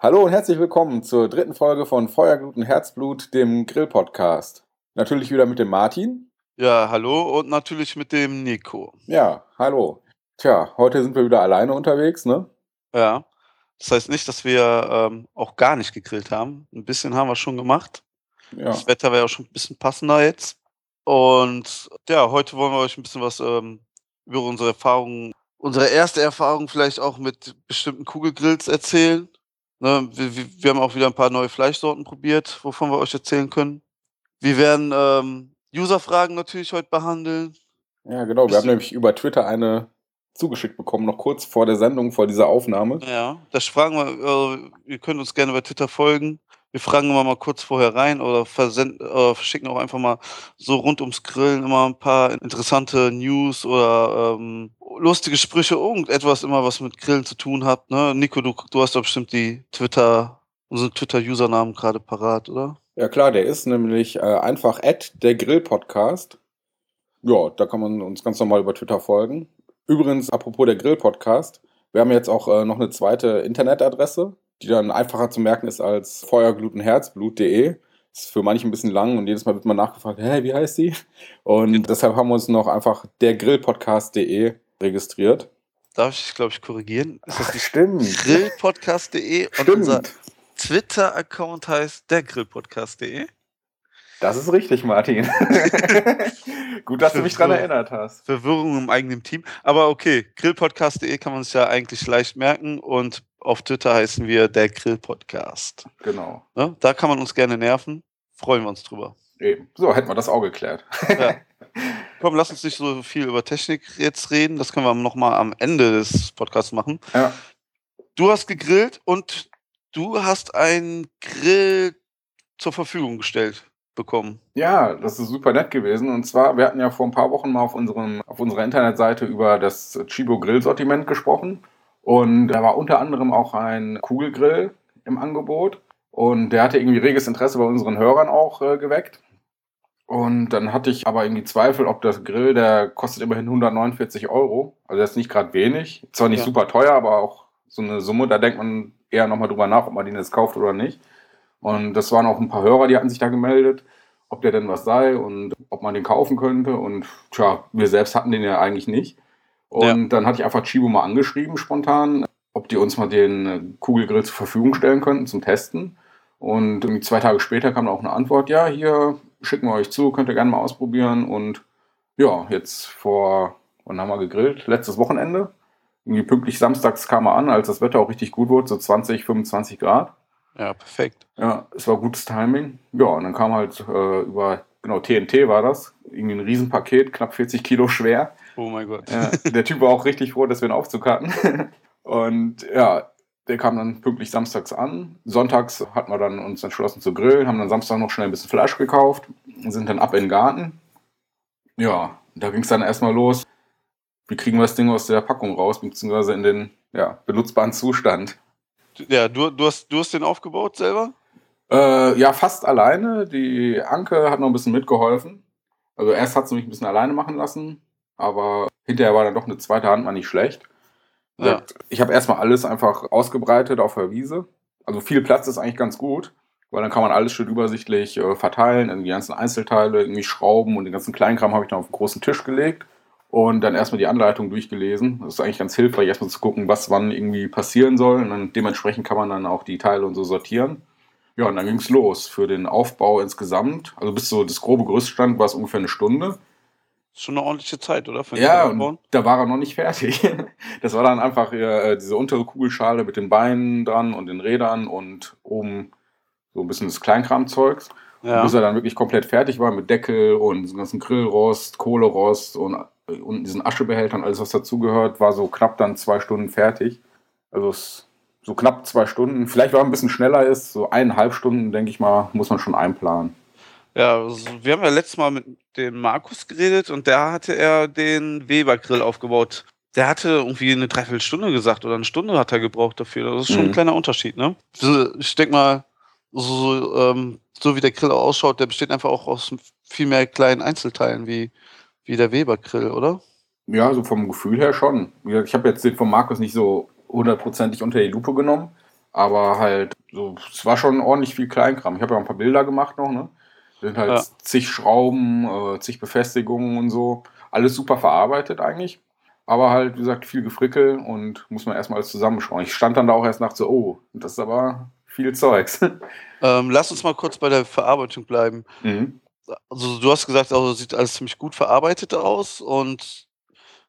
Hallo und herzlich willkommen zur dritten Folge von Feuerglut und Herzblut, dem Grill-Podcast. Natürlich wieder mit dem Martin. Ja, hallo und natürlich mit dem Nico. Ja, hallo. Tja, heute sind wir wieder alleine unterwegs, ne? Ja. Das heißt nicht, dass wir ähm, auch gar nicht gegrillt haben. Ein bisschen haben wir schon gemacht. Ja. Das Wetter wäre auch schon ein bisschen passender jetzt. Und ja, heute wollen wir euch ein bisschen was ähm, über unsere Erfahrungen, unsere erste Erfahrung vielleicht auch mit bestimmten Kugelgrills erzählen. Ne, wir, wir, wir haben auch wieder ein paar neue Fleischsorten probiert, wovon wir euch erzählen können. Wir werden ähm, User-Fragen natürlich heute behandeln. Ja, genau. Wir Bist haben du- nämlich über Twitter eine zugeschickt bekommen, noch kurz vor der Sendung, vor dieser Aufnahme. Ja, das fragen wir, äh, ihr könnt uns gerne bei Twitter folgen. Wir fragen immer mal kurz vorher rein oder äh, verschicken auch einfach mal so rund ums Grillen immer ein paar interessante News oder ähm, lustige Sprüche, irgendetwas immer, was mit Grillen zu tun hat. Ne? Nico, du, du hast doch bestimmt die Twitter, unseren Twitter-Usernamen gerade parat, oder? Ja klar, der ist nämlich äh, einfach at der Grill-Podcast. Ja, da kann man uns ganz normal über Twitter folgen. Übrigens, apropos der Grill-Podcast, wir haben jetzt auch äh, noch eine zweite Internetadresse, die dann einfacher zu merken ist als feuerglutenherzblut.de. Ist für manche ein bisschen lang und jedes Mal wird man nachgefragt, hä, wie heißt die? Und Genau. deshalb haben wir uns noch einfach dergrillpodcast.de registriert. Darf ich, glaube ich, korrigieren? Ist das nicht Stimmt. grillpodcast.de und unser. Twitter-Account heißt dergrillpodcast.de? Das ist richtig, Martin. Gut, dass du mich dran erinnert hast. Verwirrung im eigenen Team. Aber okay, grillpodcast.de kann man sich ja eigentlich leicht merken und auf Twitter heißen wir der Grillpodcast. Genau. Ne? Da kann man uns gerne nerven. Freuen wir uns drüber. Eben. So, hätten wir das auch geklärt. Ja. Komm, lass uns nicht so viel über Technik jetzt reden. Das können wir nochmal am Ende des Podcasts machen. Ja. Du hast gegrillt und du hast einen Grill zur Verfügung gestellt bekommen. Ja, das ist super nett gewesen. Und zwar, wir hatten ja vor ein paar Wochen mal auf, unserem, auf unserer Internetseite über das Chibo Grill-Sortiment gesprochen. Und da war unter anderem auch ein Kugelgrill im Angebot. Und der hatte irgendwie reges Interesse bei unseren Hörern auch äh, geweckt. Und dann hatte ich aber irgendwie Zweifel, ob das Grill, der kostet immerhin 149 Euro. Also das ist nicht gerade wenig. Zwar nicht Ja. super teuer, aber auch so eine Summe, da denkt man eher nochmal drüber nach, ob man den jetzt kauft oder nicht. Und das waren auch ein paar Hörer, die hatten sich da gemeldet, ob der denn was sei und ob man den kaufen könnte. Und tja, wir selbst hatten den ja eigentlich nicht. Und dann hatte ich einfach Chibo mal angeschrieben spontan, ob die uns mal den äh, Kugelgrill zur Verfügung stellen könnten zum Testen. Und irgendwie zwei Tage später kam auch eine Antwort, ja, hier schicken wir euch zu, könnt ihr gerne mal ausprobieren. Und ja, jetzt vor, wann haben wir gegrillt? Letztes Wochenende. Irgendwie pünktlich samstags kam er an, als das Wetter auch richtig gut wurde, so 20, 25 Grad. Ja, perfekt. Ja, es war gutes Timing. Ja, und dann kam halt äh, über, genau, TNT war das, irgendwie ein Riesenpaket, knapp 40 Kilo schwer. Oh mein Gott. Ja, der Typ war auch richtig froh, dass wir einen Aufzug hatten. Und ja, der kam dann pünktlich samstags an. Sonntags hatten wir dann uns entschlossen zu grillen, haben dann Samstag noch schnell ein bisschen Fleisch gekauft, sind dann ab in den Garten. Ja, da ging es dann erstmal los. Wie kriegen wir das Ding aus der Packung raus, beziehungsweise in den ja, benutzbaren Zustand? Ja, du, du, hast, du hast den aufgebaut selber? Äh, ja, fast alleine. Die Anke hat noch ein bisschen mitgeholfen. Also erst hat sie mich ein bisschen alleine machen lassen, aber hinterher war dann doch eine zweite Hand mal nicht schlecht. Ja. Ich habe erstmal alles einfach ausgebreitet auf der Wiese. Also viel Platz ist eigentlich ganz gut, weil dann kann man alles schön übersichtlich äh, verteilen, die ganzen Einzelteile, irgendwie Schrauben und den ganzen Kleinkram habe ich dann auf den großen Tisch gelegt und dann erstmal die Anleitung durchgelesen. Das ist eigentlich ganz hilfreich, erstmal zu gucken, was wann irgendwie passieren soll und dann dementsprechend kann man dann auch die Teile und so sortieren. Ja, und dann ging es los für den Aufbau insgesamt. Also bis so das grobe Gerüst stand, war es ungefähr eine Stunde. Ist schon eine ordentliche Zeit, oder? Ja, und da war er noch nicht fertig. Das war dann einfach äh, diese untere Kugelschale mit den Beinen dran und den Rädern und oben so ein bisschen das Kleinkramzeugs. Ja. Bis er dann wirklich komplett fertig war mit Deckel und diesem ganzen Grillrost, Kohlerost und, und diesen Aschebehältern, alles was dazugehört, war so knapp dann zwei Stunden fertig. Also so knapp zwei Stunden. Vielleicht, weil er ein bisschen schneller ist, so eineinhalb Stunden, denke ich mal, muss man schon einplanen. Ja, also wir haben ja letztes Mal mit dem Markus geredet und da hatte er den Weber-Grill aufgebaut. Der hatte irgendwie eine Dreiviertelstunde gesagt oder eine Stunde hat er gebraucht dafür. Das ist schon Mhm. ein kleiner Unterschied, ne? So, Ich denke mal, so, ähm, so wie der Grill auch ausschaut, der besteht einfach auch aus viel mehr kleinen Einzelteilen wie, wie der Weber-Grill, oder? Ja, so vom Gefühl her schon. Ich habe jetzt den von Markus nicht so hundertprozentig unter die Lupe genommen, Aber halt, so, es war schon ordentlich viel Kleinkram. Ich habe ja ein paar Bilder gemacht noch, ne? Sind halt Ja. zig Schrauben, äh, zig Befestigungen und so. Alles super verarbeitet eigentlich. Aber halt, wie gesagt, viel Gefrickel und muss man erstmal alles zusammenschauen. Ich stand dann da auch erst nach so, oh, das ist aber viel Zeugs. Ähm, lass uns mal kurz bei der Verarbeitung bleiben. mhm. Also du hast gesagt, also sieht alles ziemlich gut verarbeitet aus und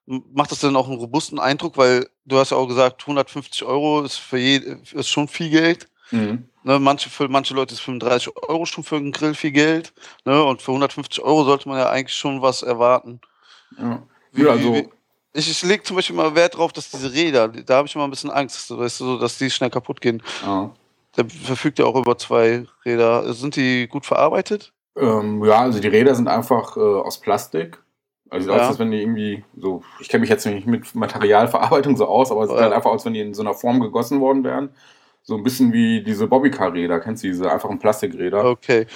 macht das dann auch einen robusten Eindruck, weil du hast ja auch gesagt, 150 Euro ist für je, ist schon viel Geld. Mhm. Ne, manche, für manche Leute ist 35 Euro schon für einen Grill viel Geld. Ne, und für 150 Euro sollte man ja eigentlich schon was erwarten. Ja. Wie, ja, also, wie, ich, ich lege zum Beispiel mal Wert drauf, dass diese Räder, da habe ich immer ein bisschen Angst, weißt du, dass die schnell kaputt gehen. ja. Der verfügt ja auch über zwei Räder. Sind die gut verarbeitet? Ähm, ja, also die Räder sind einfach äh, aus Plastik. Also Ja. aus, als wenn die irgendwie so, ich kenne mich jetzt nicht mit Materialverarbeitung so aus, aber es sieht Ja. halt einfach aus, wenn die in so einer Form gegossen worden wären. So ein bisschen wie diese Bobbycar-Räder, kennst du diese einfachen Plastikräder? Okay.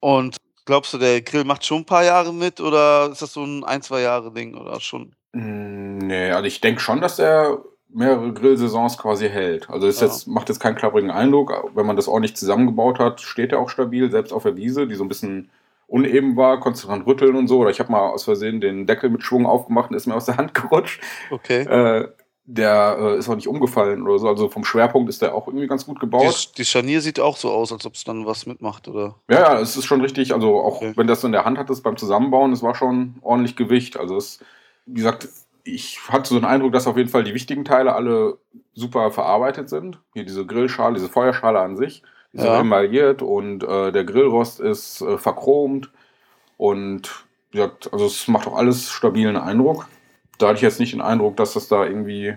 Und glaubst du, der Grill macht schon ein paar Jahre mit oder ist das so ein ein, zwei Jahre Ding oder schon? Mm, Nee, also ich denke schon, dass er mehrere Grillsaisons quasi hält. Also es ist Ja. jetzt, macht jetzt keinen klapprigen Eindruck. Wenn man das ordentlich zusammengebaut hat, steht er auch stabil, selbst auf der Wiese, die so ein bisschen uneben war, konntest du dran rütteln und so. Oder ich habe mal aus Versehen den Deckel mit Schwung aufgemacht und ist mir aus der Hand gerutscht. Okay. Äh, der äh, ist auch nicht umgefallen oder so. Also vom Schwerpunkt ist der auch irgendwie ganz gut gebaut. Die, die Scharnier sieht auch so aus, als ob es dann was mitmacht, oder? Ja, ja, es ist schon richtig. Also auch Okay. wenn das in der Hand hattest beim Zusammenbauen, es war schon ordentlich Gewicht. Also es, wie gesagt, ich hatte so den Eindruck, dass auf jeden Fall die wichtigen Teile alle super verarbeitet sind. Hier diese Grillschale, diese Feuerschale an sich, die ist Ja. emailliert und äh, der Grillrost ist äh, verchromt. Und gesagt, also es macht auch alles stabilen Eindruck. Da hatte ich jetzt nicht den Eindruck, dass das da irgendwie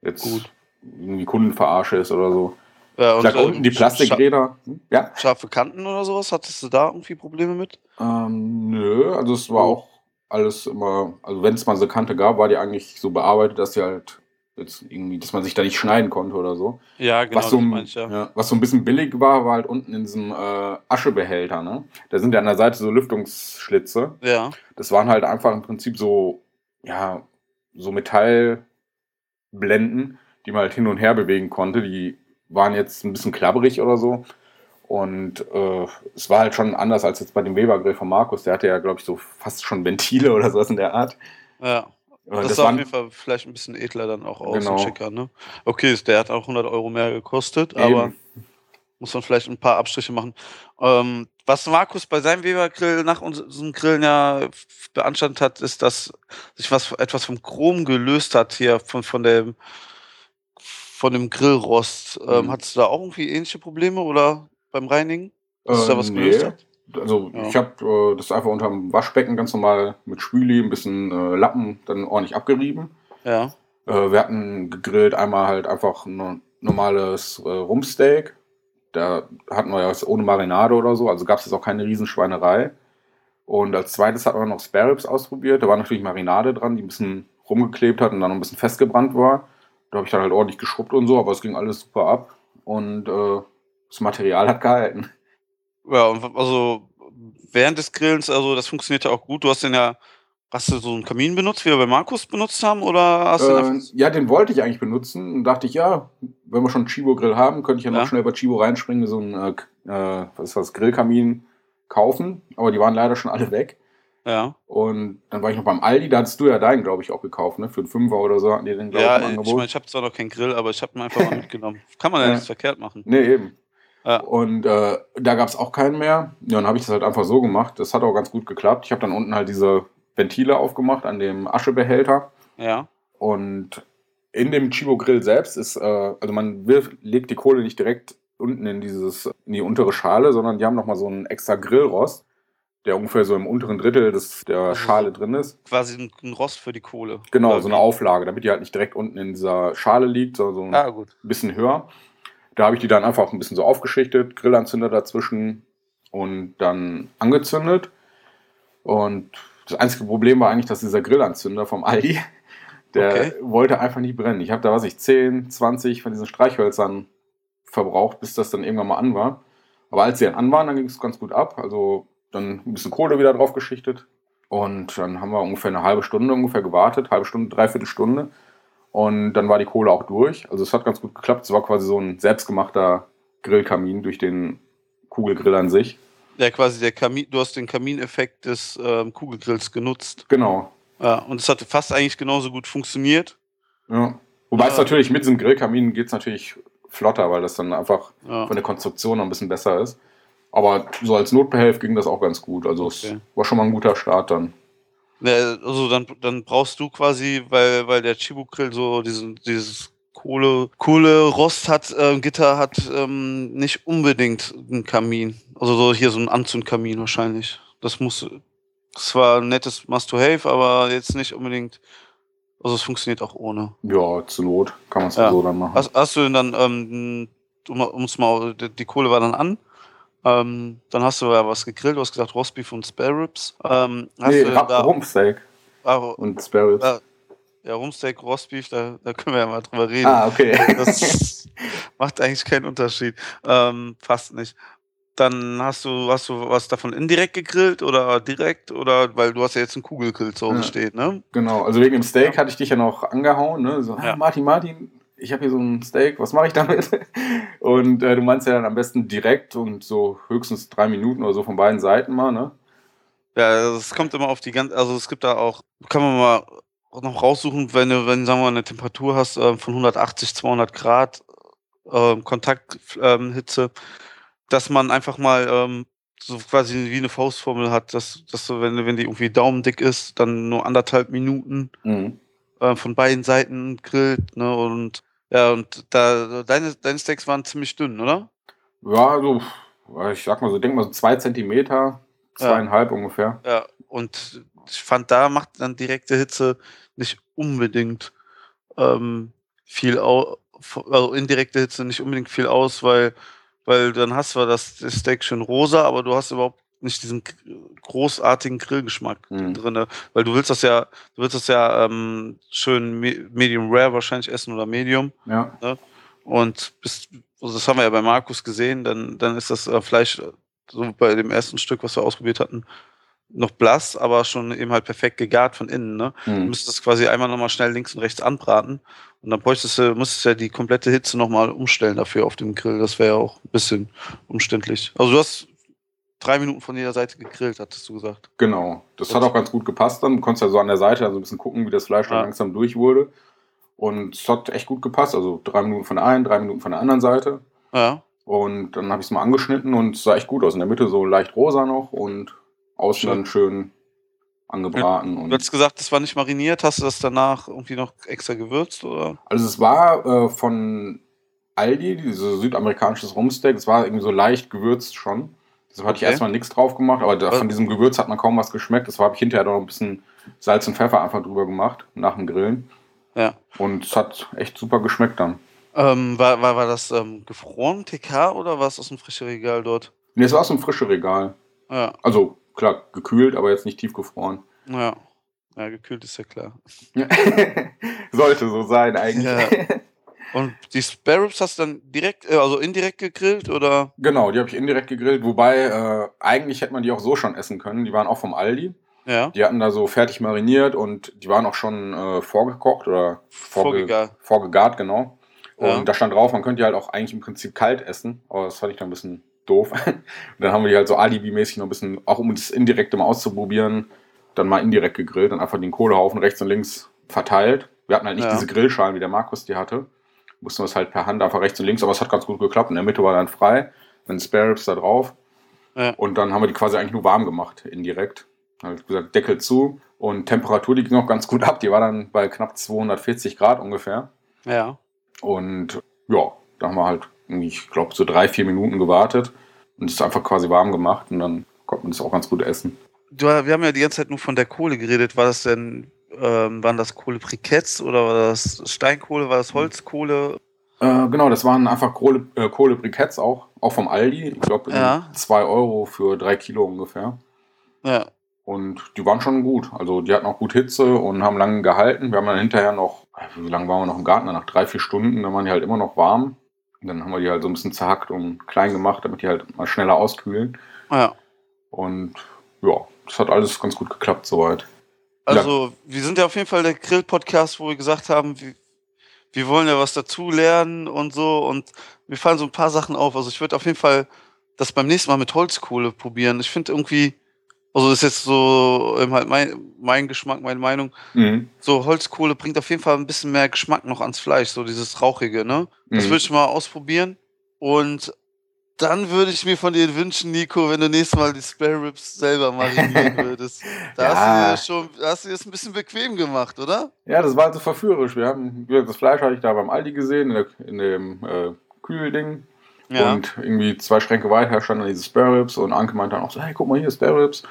jetzt Gut. irgendwie Kundenverarsche ist oder so. Ja, Ich sag äh, unten die Plastikräder. Hm? Ja. scha- Scharfe Kanten oder sowas? Hattest du da irgendwie Probleme mit? Ähm, nö, also es war auch alles immer, also wenn es mal so Kante gab, war die eigentlich so bearbeitet, dass sie halt jetzt irgendwie, dass man sich da nicht schneiden konnte oder so. Ja, genau, was, so, ich, ja. ja, was so ein bisschen billig war, war halt unten in diesem äh, Aschebehälter, ne? Da sind ja an der Seite so Lüftungsschlitze. Ja, Das waren halt einfach im Prinzip so, ja, so Metallblenden, die man halt hin und her bewegen konnte. Die waren jetzt ein bisschen klabberig oder so. Und äh, es war halt schon anders als jetzt bei dem Weber-Grill von Markus. Der hatte ja, glaube ich, so fast schon Ventile oder sowas in der Art. ja. Äh, Das, das sah auf waren- jeden Fall vielleicht ein bisschen edler dann auch aus Genau. und schicker, ne? Okay, der hat auch 100 Euro mehr gekostet, aber Eben. muss man vielleicht ein paar Abstriche machen. Ähm, was Markus bei seinem Weber-Grill nach unseren Grillen ja beanstandet hat, ist, dass sich was etwas vom Chrom gelöst hat hier von, von dem von dem Grillrost. Ähm, Mhm. Hattest du da auch irgendwie ähnliche Probleme oder beim Reinigen? Dass Äh, da was gelöst nee. hat? Also Ja. ich habe äh, das einfach unterm Waschbecken ganz normal mit Spüli, ein bisschen äh, Lappen dann ordentlich abgerieben. Ja. Äh, wir hatten gegrillt einmal halt einfach ein normales äh, Rumpsteak. Da hatten wir ja ohne Marinade oder so, also gab es jetzt auch keine Riesenschweinerei. Und als zweites hatten wir noch Spare Ribs ausprobiert. Da war natürlich Marinade dran, die ein bisschen rumgeklebt hat und dann noch ein bisschen festgebrannt war. Da habe ich dann halt ordentlich geschrubbt und so, aber es ging alles super ab. Und äh, das Material hat gehalten. Ja, also während des Grillens, also das funktionierte auch gut. Du hast den ja, hast du so einen Kamin benutzt, wie wir bei Markus benutzt haben, oder hast du den Äh, einfach ja, den wollte ich eigentlich benutzen und dachte ich, ja, wenn wir schon einen Chibo-Grill haben, könnte ich ja noch Ja. schnell bei Chibo reinspringen, so einen äh, äh, was ist das, Grillkamin kaufen. Aber die waren leider schon alle weg. Ja, Und dann war ich noch beim Aldi, da hattest du ja deinen, glaube ich, auch gekauft, ne? Für einen Fünfer oder so hatten die den, glaube ja ich, im ich meine, ich habe zwar noch keinen Grill, aber ich habe ihn einfach mal mitgenommen. Kann man ja, Ja. nichts verkehrt machen. nee, eben. Ja. Und äh, da gab es auch keinen mehr. Ja, dann habe ich das halt einfach so gemacht. Das hat auch ganz gut geklappt. Ich habe dann unten halt diese Ventile aufgemacht an dem Aschebehälter. Ja, Und in dem Chibo Grill selbst ist, äh, also man wirft, legt die Kohle nicht direkt unten in dieses, in die untere Schale, sondern die haben nochmal so einen extra Grillrost, der ungefähr so im unteren Drittel des, der Also Schale drin ist. quasi ein, Rost für die Kohle. Genau, so eine? Auflage, damit die halt nicht direkt unten in dieser Schale liegt, sondern so ein Ah, gut. bisschen höher. Da habe ich die dann einfach ein bisschen so aufgeschichtet, Grillanzünder dazwischen und dann angezündet. Und das einzige Problem war eigentlich, dass dieser Grillanzünder vom Aldi, der Okay. wollte einfach nicht brennen. Ich habe da, was ich, 10, 20 von diesen Streichhölzern verbraucht, bis das dann irgendwann mal an war. Aber als sie dann an waren, dann ging es ganz gut ab. Also dann ein bisschen Kohle wieder drauf geschichtet. Und dann haben wir ungefähr eine halbe Stunde ungefähr gewartet, halbe Stunde, dreiviertel Stunde. Und dann war die Kohle auch durch. Also es hat ganz gut geklappt. Es war quasi so ein selbstgemachter Grillkamin durch den Kugelgrill an sich. Ja, quasi der Kamin, du hast den Kamineffekt des ähm, Kugelgrills genutzt. Genau. Ja, und es hat fast eigentlich genauso gut funktioniert. Ja. Wobei es Ja. natürlich mit diesem Grillkamin geht es natürlich flotter, weil das dann einfach Ja. von der Konstruktion noch ein bisschen besser ist. Aber so als Notbehelf ging das auch ganz gut. Also Okay. es war schon mal ein guter Start dann. Ja, also dann, dann brauchst du quasi, weil, weil der Chibu-Grill so diesen, dieses Kohle, Kohle-Rost hat, äh, Gitter hat, ähm, nicht unbedingt einen Kamin. Also so hier so ein Anzündkamin wahrscheinlich. Das muss, das war ein nettes Must-to-Have, aber jetzt nicht unbedingt, also es funktioniert auch ohne. Ja, zur Not kann man es Ja. so dann machen. Hast, hast du denn dann, ähm, um es mal, die Kohle war dann an, ähm, dann hast du ja was gegrillt, du hast gesagt Rostbeef und Spare Ribs. Ähm, hast nee, da, Rumpsteak ah, und Spare Ribs. Ja. Ja, Rumsteak, Rostbeef, da, da können wir ja mal drüber reden. Ah, okay. Das macht eigentlich keinen Unterschied. Ähm, fast nicht. Dann hast du, hast du was davon indirekt gegrillt oder direkt? Oder weil du hast ja jetzt einen Kugelgrill zu Hause Ja. stehen, ne? Genau, also wegen dem Steak hatte ich dich ja noch angehauen. Ne? So, Ja. Martin, Martin, ich habe hier so ein Steak, was mache ich damit? Und äh, du meinst ja dann am besten direkt und so höchstens drei Minuten oder so von beiden Seiten mal. Ne? Ja, es kommt immer auf die ganz, also es gibt da auch, kann man mal noch raussuchen, wenn du, wenn, sagen wir mal, eine Temperatur hast äh, von 180, 200 Grad äh, Kontakthitze, ähm, dass man einfach mal ähm, so quasi wie eine Faustformel hat, dass, dass du, wenn, wenn die irgendwie daumendick ist, dann nur anderthalb Minuten Mhm. äh, von beiden Seiten grillt, ne, und ja, und da, deine, deine Steaks waren ziemlich dünn, oder? Ja, so, ich sag mal so, denk mal so zwei Zentimeter, zweieinhalb ungefähr. Ja, und ich fand, da macht dann direkte Hitze nicht unbedingt ähm, viel aus, also indirekte Hitze nicht unbedingt viel aus, weil, weil dann hast du das Steak schön rosa, aber du hast überhaupt nicht diesen großartigen Grillgeschmack Mhm. drinne, weil du willst das ja, du willst das ja ähm, schön me- medium rare wahrscheinlich essen oder medium Ja. und bis, also das haben wir ja bei Markus gesehen, dann, dann ist das äh, Fleisch äh, so bei dem ersten Stück, was wir ausprobiert hatten, noch blass, aber schon eben halt perfekt gegart von innen. Ne? Du Mhm. müsstest das quasi einmal nochmal schnell links und rechts anbraten und dann bräuchtest du, müsstest du ja die komplette Hitze nochmal umstellen dafür auf dem Grill. Das wäre ja auch ein bisschen umständlich. Also du hast drei Minuten von jeder Seite gegrillt, hattest du gesagt. Genau. Das hat auch ganz gut gepasst dann. Du konntest ja so an der Seite also ein bisschen gucken, wie das Fleisch dann Ja. langsam durch wurde. Und es hat echt gut gepasst. Also drei Minuten von der einen, drei Minuten von der anderen Seite. Ja, Und dann habe ich es mal angeschnitten und es sah echt gut aus. In der Mitte so leicht rosa noch und außen Schön. dann schön angebraten. du Und hast gesagt, das war nicht mariniert. Hast du das danach irgendwie noch extra gewürzt? Oder? also es war äh, von Aldi, dieses südamerikanisches Rumsteak. Es war irgendwie so leicht gewürzt schon. Deshalb hatte ich erstmal nichts drauf gemacht, aber da, von diesem Gewürz hat man kaum was geschmeckt. Das habe ich hinterher noch ein bisschen Salz und Pfeffer einfach drüber gemacht, nach dem Grillen. Ja. Und es hat echt super geschmeckt dann. Ähm, war, war, war das ähm, gefroren, TK, oder war es aus dem frischen Regal dort? Nee, es war so ein frisches Regal. Ja, Also klar, gekühlt, aber jetzt nicht tiefgefroren. ja. Ja, gekühlt ist ja klar. Sollte so sein eigentlich. Ja. Und die Spare Ribs hast du dann direkt, äh, also indirekt gegrillt oder? Genau, die habe ich indirekt gegrillt, wobei äh, eigentlich hätte man die auch so schon essen können. Die waren auch vom Aldi. Ja. Die hatten da so fertig mariniert und die waren auch schon äh, vorgekocht oder vorge Vorgegart. vorgegart, genau. Und Ja. da stand drauf, man könnte die halt auch eigentlich im Prinzip kalt essen, aber das fand ich dann ein bisschen doof. und dann haben wir die halt so Alibi-mäßig noch ein bisschen, auch um das indirekt mal auszuprobieren, dann mal indirekt gegrillt und einfach den Kohlehaufen rechts und links verteilt. Wir hatten halt nicht Ja. diese Grillschalen, wie der Markus die hatte. Mussten wir es halt per Hand einfach rechts und links, aber es hat ganz gut geklappt. In der Mitte war dann frei, dann Spare Ribs da drauf. Ja. Und dann haben wir die quasi eigentlich nur warm gemacht, indirekt. Halt gesagt, Deckel zu und Temperatur, die ging auch ganz gut ab. Die war dann bei knapp 240 Grad ungefähr. Ja. Und ja, da haben wir halt ich glaube, so drei, vier Minuten gewartet und es einfach quasi warm gemacht und dann konnte man das auch ganz gut essen. Du, wir haben ja die ganze Zeit nur von der Kohle geredet. War das denn, ähm, waren das Kohlebriketts oder war das Steinkohle, war das Holzkohle? Äh, genau, das waren einfach Kohle, äh, Kohlebriketts auch, auch vom Aldi. Ich glaube, Ja. 2 Euro für drei Kilo ungefähr. Ja. Und die waren schon gut. Also die hatten auch gut Hitze und haben lange gehalten. Wir haben dann hinterher noch, wie lange waren wir noch im Garten? Nach drei, vier Stunden, dann waren die halt immer noch warm. Und dann haben wir die halt so ein bisschen zerhackt und klein gemacht, damit die halt mal schneller auskühlen. Ja. Und ja, das hat alles ganz gut geklappt soweit. Also, wir sind ja auf jeden Fall der Grill-Podcast, wo wir gesagt haben, wir, wir wollen ja was dazulernen und so und mir fallen so ein paar Sachen auf. Also, ich würde auf jeden Fall das beim nächsten Mal mit Holzkohle probieren. Ich finde irgendwie also, das ist jetzt so, ähm, halt mein mein Geschmack, meine Meinung. Mhm. So Holzkohle bringt auf jeden Fall ein bisschen mehr Geschmack noch ans Fleisch, so dieses Rauchige, ne? Das würde Mhm. ich mal ausprobieren. Und dann würde ich mir von dir wünschen, Nico, wenn du nächstes Mal die Spare Ribs selber marinieren würdest. Da hast du dir Ja. schon hast du dir das 'n bisschen bequem gemacht, oder? Ja, das war halt so verführerisch. Wir haben das Fleisch hatte ich da beim Aldi gesehen, in der in dem, äh, Kühlding. Ja. Und irgendwie 2 Schränke weiter standen dann diese Spare Ribs und Anke meinte dann auch so: „Hey, guck mal hier, Spare Ribs.“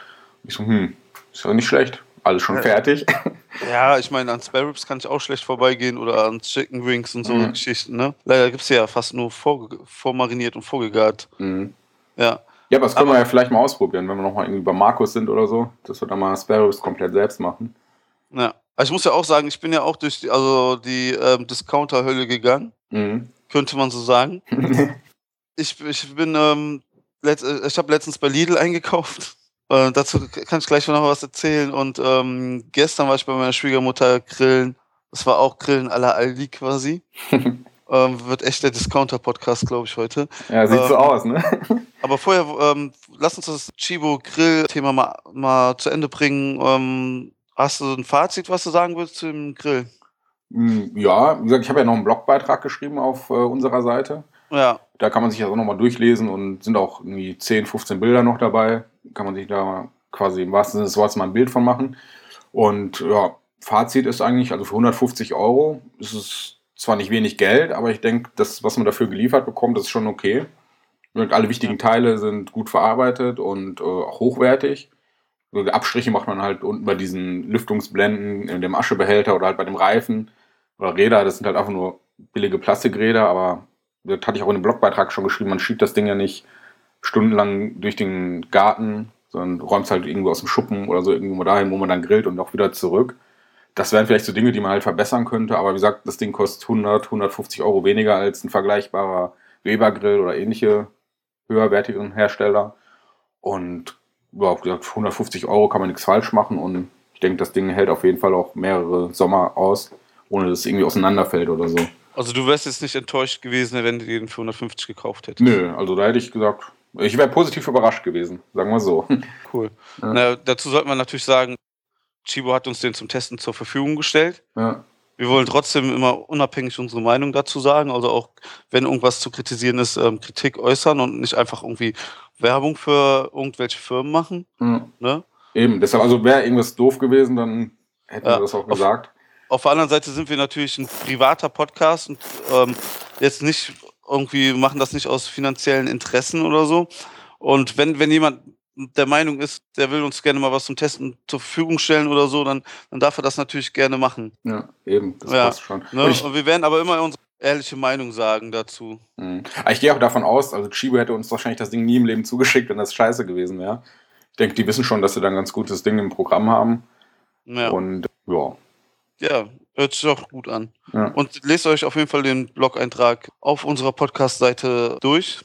Ich so: „Hm, ist ja nicht schlecht. Alles schon Ja. fertig.“ Ja, ich meine, an Spare Ribs kann ich auch schlecht vorbeigehen oder an Chicken Wings und so Mhm. Geschichten, ne? Leider gibt's die ja fast nur vormariniert und vorgegart. Mhm. Ja. Ja, aber das können Aber wir ja vielleicht mal ausprobieren, wenn wir noch mal irgendwie bei Markus sind oder so, dass wir da mal Spare Ribs komplett selbst machen. Ja. Also, ich muss ja auch sagen, ich bin ja auch durch die also, die, ähm, Discounter-Hölle gegangen, Mhm. könnte man so sagen. Ich ich bin, ähm, äh, ich habe letztens bei Lidl eingekauft. Äh, dazu kann ich gleich noch was erzählen. Und, ähm, gestern war ich bei meiner Schwiegermutter grillen. Das war auch Grillen à la Aldi quasi. Ähm, wird echt der Discounter-Podcast, glaube ich, heute. Ja, sieht so Ähm, aus, ne? aber vorher, ähm, lass uns das Chibo-Grill-Thema mal mal zu Ende bringen. Ähm, hast du 'n Fazit, was du sagen würdest zu dem Grill? Hm, ja, wie gesagt, ich habe ja noch 'n Blogbeitrag geschrieben auf, äh, unserer Seite. Ja. Da kann man sich das auch noch mal durchlesen und sind auch irgendwie 10, 15 Bilder noch dabei. Kann man sich da quasi im wahrsten Sinne des Wortes mal 'n Bild von machen. Und ja, Fazit ist eigentlich, also für 150 € ist es zwar nicht wenig Geld, aber ich denke, das, was man dafür geliefert bekommt, ist schon okay. Und alle wichtigen. Teile sind gut verarbeitet und, äh, auch hochwertig. So die Abstriche macht man halt unten bei diesen Lüftungsblenden in dem Aschebehälter oder halt bei dem Reifen oder Räder. Das sind halt einfach nur billige Plastikräder, aber das hatte ich auch in dem Blogbeitrag schon geschrieben, man schiebt das Ding ja nicht stundenlang durch den Garten, sondern räumt's halt irgendwo aus'm Schuppen oder so irgendwo dahin, wo man dann grillt und auch wieder zurück. Das wären vielleicht so Dinge, die man halt verbessern könnte, aber wie gesagt, das Ding kostet 100, 150 € weniger als 'n vergleichbarer Weber-Grill oder ähnliche höherwertigeren Hersteller. Und ja, wie gesagt, für 150 € kann man nix falsch machen und ich denke, das Ding hält auf jeden Fall auch mehrere Sommer aus, ohne dass es irgendwie auseinanderfällt oder so. Also, du wärst jetzt nicht enttäuscht gewesen, wenn du den für 150 gekauft hättest? Nö, also da hätte ich gesagt ich wäre positiv überrascht gewesen, sagen wir so. Cool. Ja. Na, dazu sollte man natürlich sagen, Chibo hat uns den zum Testen zur Verfügung gestellt. Ja. Wir wollen trotzdem immer unabhängig unsere Meinung dazu sagen. Also, auch wenn irgendwas zu kritisieren ist, ähm, Kritik äußern und nicht einfach irgendwie Werbung für irgendwelche Firmen machen, Mhm. ne? Eben, deshalb also wäre irgendwas doof gewesen, dann hätten Ja, wir das auch gesagt. auf der anderen Seite sind wir natürlich 'n privater Podcast und, ähm, jetzt nicht irgendwie machen das nicht aus finanziellen Interessen oder so. Und wenn wenn jemand der Meinung ist, der will uns gerne mal was zum Testen zur Verfügung stellen oder so, dann dann darf er das natürlich gerne machen. Ja, eben, das Ja, passt schon. ne? Und wir werden aber immer unsere ehrliche Meinung sagen dazu. Mhm. Aber ich gehe auch davon aus, also Chibo hätte uns wahrscheinlich das Ding nie im Leben zugeschickt, wenn das scheiße gewesen wäre. Ich denke, die wissen schon, dass sie da 'n ganz gutes Ding im Programm haben. Ja. Und ja. Ja, hört sich doch gut an. Ja. Und lest euch auf jeden Fall den Blog-Eintrag auf unserer Podcast-Seite durch.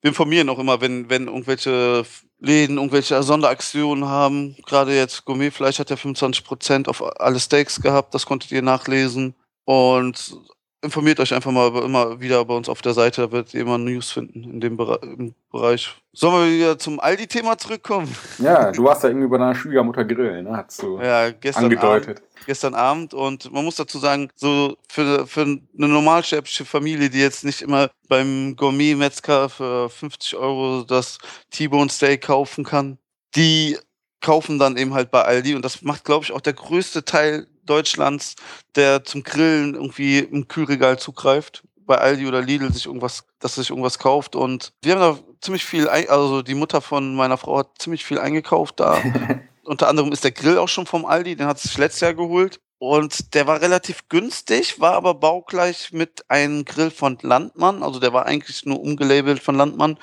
Wir informieren auch immer, wenn wenn irgendwelche Läden irgendwelche Sonderaktionen haben. Grade jetzt Gourmetfleisch hat ja 25 % auf alle Steaks gehabt, das konntet ihr nachlesen. Und informiert euch einfach mal immer wieder bei uns auf der Seite, da werdet ihr immer News finden in dem Bereich. Sollen wir wieder zum Aldi-Thema zurückkommen? Ja, du warst ja irgendwie bei deiner Schwiegermutter grillen, ne? Hattest du Ja, gestern angedeutet. Abend gestern Abend und man muss dazu sagen, so für für 'ne normalsterbliche Familie, die jetzt nicht immer beim Gourmet-Metzger für 50 € das T-Bone Steak kaufen kann, die kaufen dann eben halt bei Aldi. Und das macht, glaube ich, auch der größte Teil Deutschlands, der zum Grillen irgendwie im Kühlregal zugreift, bei Aldi oder Lidl sich irgendwas dass sich irgendwas kauft. Und wir haben da ziemlich viel also, die Mutter von meiner Frau hat ziemlich viel eingekauft da. Unter anderem ist der Grill auch schon vom Aldi, den hat sie sich letztes Jahr geholt. Und der war relativ günstig, war aber baugleich mit einem Grill von Landmann. Also, der war eigentlich nur umgelabelt von Landmann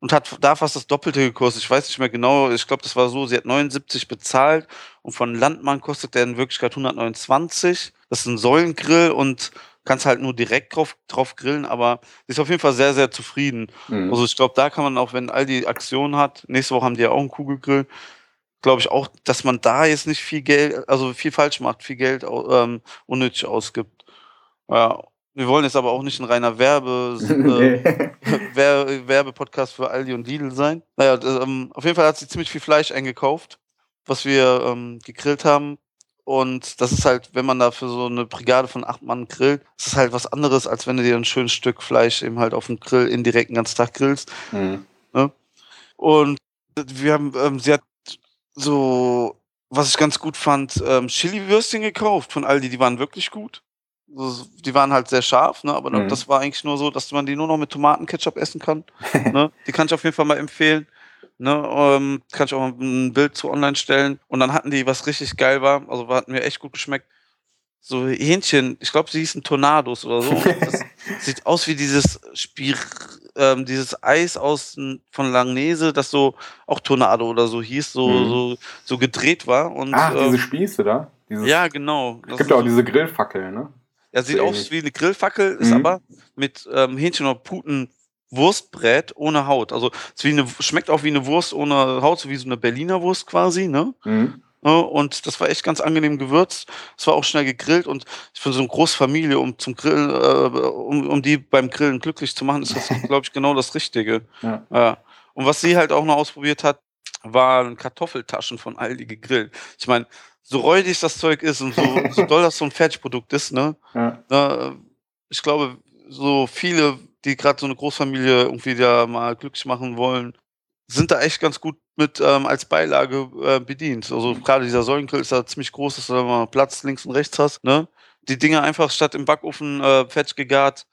und hat da fast das Doppelte gekostet. Ich weiß nicht mehr genau, ich glaube, das war so, sie hat 79 bezahlt und von Landmann kostet der in Wirklichkeit 129. Das ist 'n Säulengrill und kannst halt nur direkt drauf drauf grillen, aber sie ist auf jeden Fall sehr, sehr zufrieden. Mhm. Also, ich glaube, da kann man auch, wenn Aldi Aktion hat nächste Woche haben die ja auch 'n Kugelgrill, glaube ich auch, dass man da jetzt nicht viel Gel also, viel falsch macht, viel Geld ähm, unnötig ausgibt. Ja, Wir wollen jetzt aber auch nicht ein reiner Werbe, äh, Nee. Wer Werbepodcast für Aldi und Lidl sein. Naja, ähm, auf jeden Fall hat sie ziemlich viel Fleisch eingekauft, was wir ähm, gegrillt haben. Und das ist halt, wenn man da für so eine Brigade von acht Mann grillt, ist es halt was anderes, als wenn du dir ein schönes Stück Fleisch eben halt auf dem Grill indirekt den ganzen Tag grillst. Mhm. Und wir haben, ähm, sie hat so, was ich ganz gut fand, ähm, Chili-Würstchen gekauft von Aldi, die waren wirklich gut. Die waren halt sehr scharf, ne? aber Mhm. das war eigentlich nur so, dass man die nur noch mit Tomatenketchup essen kann. ne? Die kann ich auf jeden Fall mal empfehlen. Ne? Ähm, kann ich auch mal ein Bild zu online stellen. Und dann hatten die, was richtig geil war, also hat mir echt gut geschmeckt, so Hähnchen, ich glaube, sie hießen Tornados oder so. Sieht aus wie dieses Spir ähm, dieses Eis aus von Langnese, das so auch Tornado oder so hieß, so, Mhm. so, so gedreht war. Und Ach, diese ähm, Spieße da? Dieses, ja, genau. Es gibt ist auch so- diese Grillfackeln, ne? Ja, sieht aus wie eine Grillfackel, ist Mhm. aber mit ähm, Hähnchen oder Puten Wurstbrät ohne Haut. Also eine, schmeckt auch wie eine Wurst ohne Haut, so wie so eine Berliner Wurst quasi, ne? Mhm. Und das war echt ganz angenehm gewürzt. Es war auch schnell gegrillt und für so eine große Familie, um zum Grillen, äh, um, um die beim Grillen glücklich zu machen, ist das, glaube ich, genau das Richtige. Ja. Ja. Und was sie halt auch noch ausprobiert hat, waren Kartoffeltaschen von Aldi gegrillt. Ich meine, so räudig das Zeug ist und so, so doll das so ein Fertigprodukt ist, ne? Ja. ne, ich glaube, so viele, die gerade so eine Großfamilie irgendwie da mal glücklich machen wollen, sind da echt ganz gut mit ähm, als Beilage äh, bedient. Also gerade dieser Säulengrill ist da ziemlich groß, dass du da mal Platz links und rechts hast. Ne? Die Dinger einfach statt im Backofen äh, fertig gegart,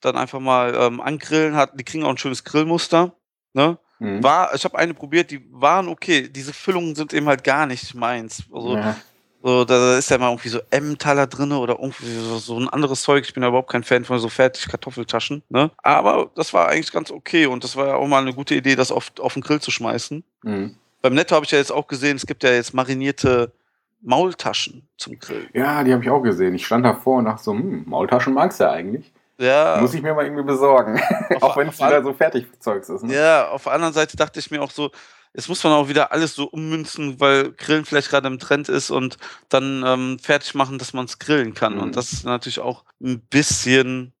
dann einfach mal ähm, angrillen hat. Die kriegen auch ein schönes Grillmuster. Ne? Mhm. War, ich habe eine probiert, die waren okay. Diese Füllungen sind eben halt gar nicht meins. Also ja. so, da ist ja mal irgendwie so Emmentaler drin oder irgendwie so, so ein anderes Zeug. Ich bin ja überhaupt kein Fan von so fertig Kartoffeltaschen. Ne? Aber das war eigentlich ganz okay und das war ja auch mal eine gute Idee, das auf, auf den Grill zu schmeißen. Mhm. Beim Netto habe ich ja jetzt auch gesehen, es gibt ja jetzt marinierte Maultaschen zum Grill. ja, die habe ich auch gesehen. Ich stand davor und dachte so, hm, Maultaschen magst du ja eigentlich. Ja, Muss ich mir mal irgendwie besorgen. auch wenn es wieder so Fertigzeugs ist. Ne? ja, auf der anderen Seite dachte ich mir auch so, jetzt muss man auch wieder alles so ummünzen, weil Grillen vielleicht gerade im Trend ist und dann ähm, fertig machen, dass man es grillen kann. Mhm. Und das ist natürlich auch ein bisschen,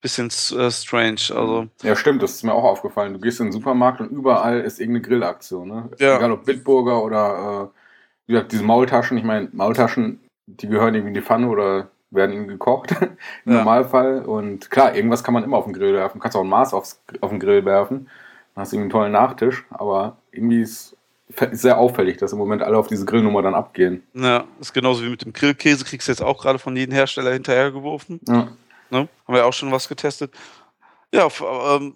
bisschen äh, strange. Also, Ja, stimmt, das ist mir auch aufgefallen. Du gehst in den Supermarkt und überall ist irgendeine Grillaktion. Ne? Ja. Egal ob Bitburger oder äh, wie gesagt, diese Maultaschen. Ich meine, Maultaschen, die gehören irgendwie in die Pfanne oder werden gekocht im Ja. Normalfall. Und klar, irgendwas kann man immer auf den Grill werfen. Du kannst auch ein Maß aufs, auf den Grill werfen. Dann hast du einen tollen Nachtisch. Aber irgendwie ist ist sehr auffällig, dass im Moment alle auf diese Grillnummer dann abgehen. ja, ist genauso wie mit dem Grillkäse, kriegst du jetzt auch gerade von jedem Hersteller hinterhergeworfen. Ja. Ne? Haben wir auch schon was getestet. Ja, ähm,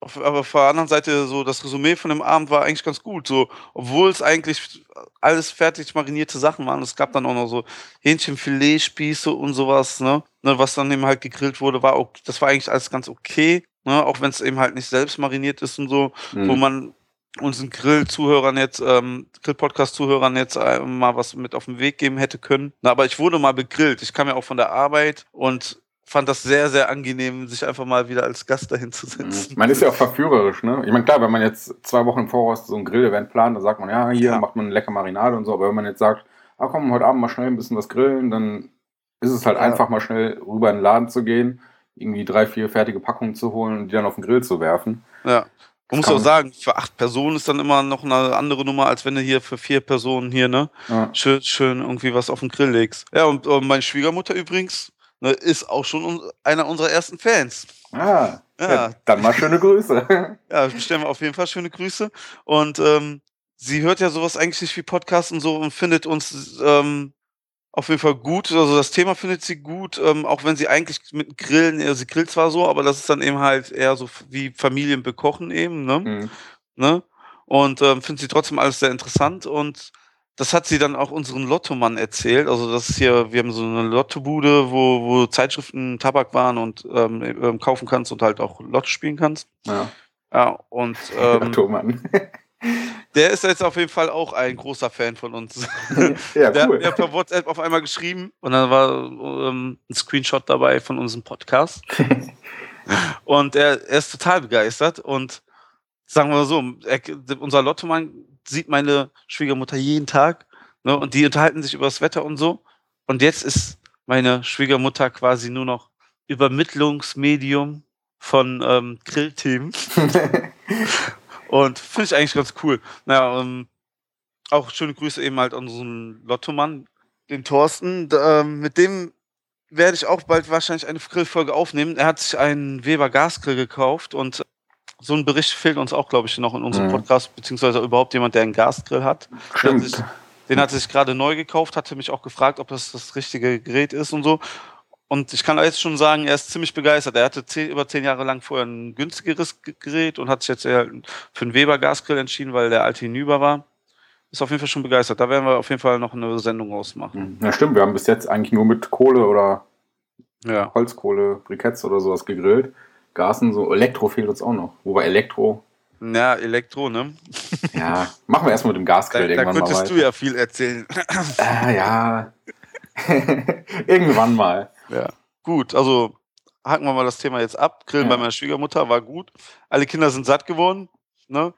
auf, aber auf der anderen Seite, so das Resümee von dem Abend war eigentlich ganz gut. So, obwohl es eigentlich alles fertig marinierte Sachen waren. Es gab dann auch noch so Hähnchenfiletspieße und sowas, ne? ne? Was dann eben halt gegrillt wurde, war auch, das war eigentlich alles ganz okay. Ne? Auch wenn es eben halt nicht selbst mariniert ist und so, wo Mhm. man unseren Grill-Zuhörern jetzt, ähm, Grill-Podcast-Zuhörern jetzt äh, mal was mit auf den Weg geben hätte können. Na, aber ich wurde mal begrillt. Ich kam ja auch von der Arbeit und fand das sehr, sehr angenehm, sich einfach mal wieder als Gast dahin zu setzen. Man ist ja auch verführerisch, ne? Ich meine, klar, wenn man jetzt zwei Wochen im Voraus so ein Grill-Event plant, dann sagt man, ja, hier Ja. macht man eine leckere Marinade und so, aber wenn man jetzt sagt, ah komm, heute Abend mal schnell ein bisschen was grillen, dann ist es halt Ja. einfach mal schnell rüber in den Laden zu gehen, irgendwie drei, vier fertige Packungen zu holen und die dann auf den Grill zu werfen. Ja. Man muss auch sagen, für acht Personen ist dann immer noch eine andere Nummer, als wenn du hier für vier Personen hier, ne? Ja. Schön, schön irgendwie was auf den Grill legst. Ja, und äh, meine Schwiegermutter übrigens ne, ist auch schon einer unserer ersten Fans. Ah, Ja. dann mal schöne Grüße. Ja, bestellen wir auf jeden Fall schöne Grüße. Und ähm, sie hört ja sowas eigentlich nicht wie Podcast und so und findet uns ähm, auf jeden Fall gut. Also das Thema findet sie gut, ähm, auch wenn sie eigentlich mit Grillen, ja, sie grillt zwar so, aber das ist dann eben halt eher so wie Familien bekochen eben, ne? Mhm. ne? Und ähm, findet sie trotzdem alles sehr interessant und das hat sie dann auch unseren Lottomann erzählt. Also das ist hier, wir haben so eine Lottobude, wo, wo Zeitschriften, Tabak waren und ähm, ähm, kaufen kannst und halt auch Lotto spielen kannst. Ja. Ja, und ähm, Thomann. der ist jetzt auf jeden Fall auch ein großer Fan von uns. ja, Der hat cool. mir per WhatsApp auf einmal geschrieben und dann war ähm, ein Screenshot dabei von unserem Podcast. und er, er ist total begeistert und sagen wir mal so, er, unser Lottomann sieht meine Schwiegermutter jeden Tag ne, und die unterhalten sich über das Wetter und so. Und jetzt ist meine Schwiegermutter quasi nur noch Übermittlungsmedium von ähm, Grillthemen. Und finde ich eigentlich ganz cool. Naja, ähm, auch schöne Grüße eben halt an unseren Lottomann, den Thorsten. Ähm, mit dem werde ich auch bald wahrscheinlich eine Grillfolge aufnehmen. Er hat sich einen Weber Gasgrill gekauft und so ein Bericht fehlt uns auch, glaube ich, noch in unserem mhm. Podcast, beziehungsweise überhaupt jemand, der einen Gasgrill hat. Stimmt. Den, den hat er sich gerade neu gekauft, hatte mich auch gefragt, ob das das richtige Gerät ist und so. Und ich kann jetzt schon sagen, er ist ziemlich begeistert. Er hatte zehn, über zehn Jahre lang vorher ein günstigeres Gerät und hat sich jetzt für einen Weber Gasgrill entschieden, weil der alte hinüber war. Ist auf jeden Fall schon begeistert. Da werden wir auf jeden Fall noch eine Sendung ausmachen. Ja, stimmt. Wir haben bis jetzt eigentlich nur mit Kohle oder ja. Holzkohle, Briketts oder sowas gegrillt. Gasen, so Elektro fehlt uns auch noch. Wobei Elektro. Ja, Elektro, ne? Ja, machen wir erstmal mit dem Gasgrill da, irgendwann da könntest mal. könntest du ja viel erzählen. Ah, ja. irgendwann mal. Ja. Gut, also haken wir mal das Thema jetzt ab. Grillen ja. bei meiner Schwiegermutter war gut. Alle Kinder sind satt geworden. Ne?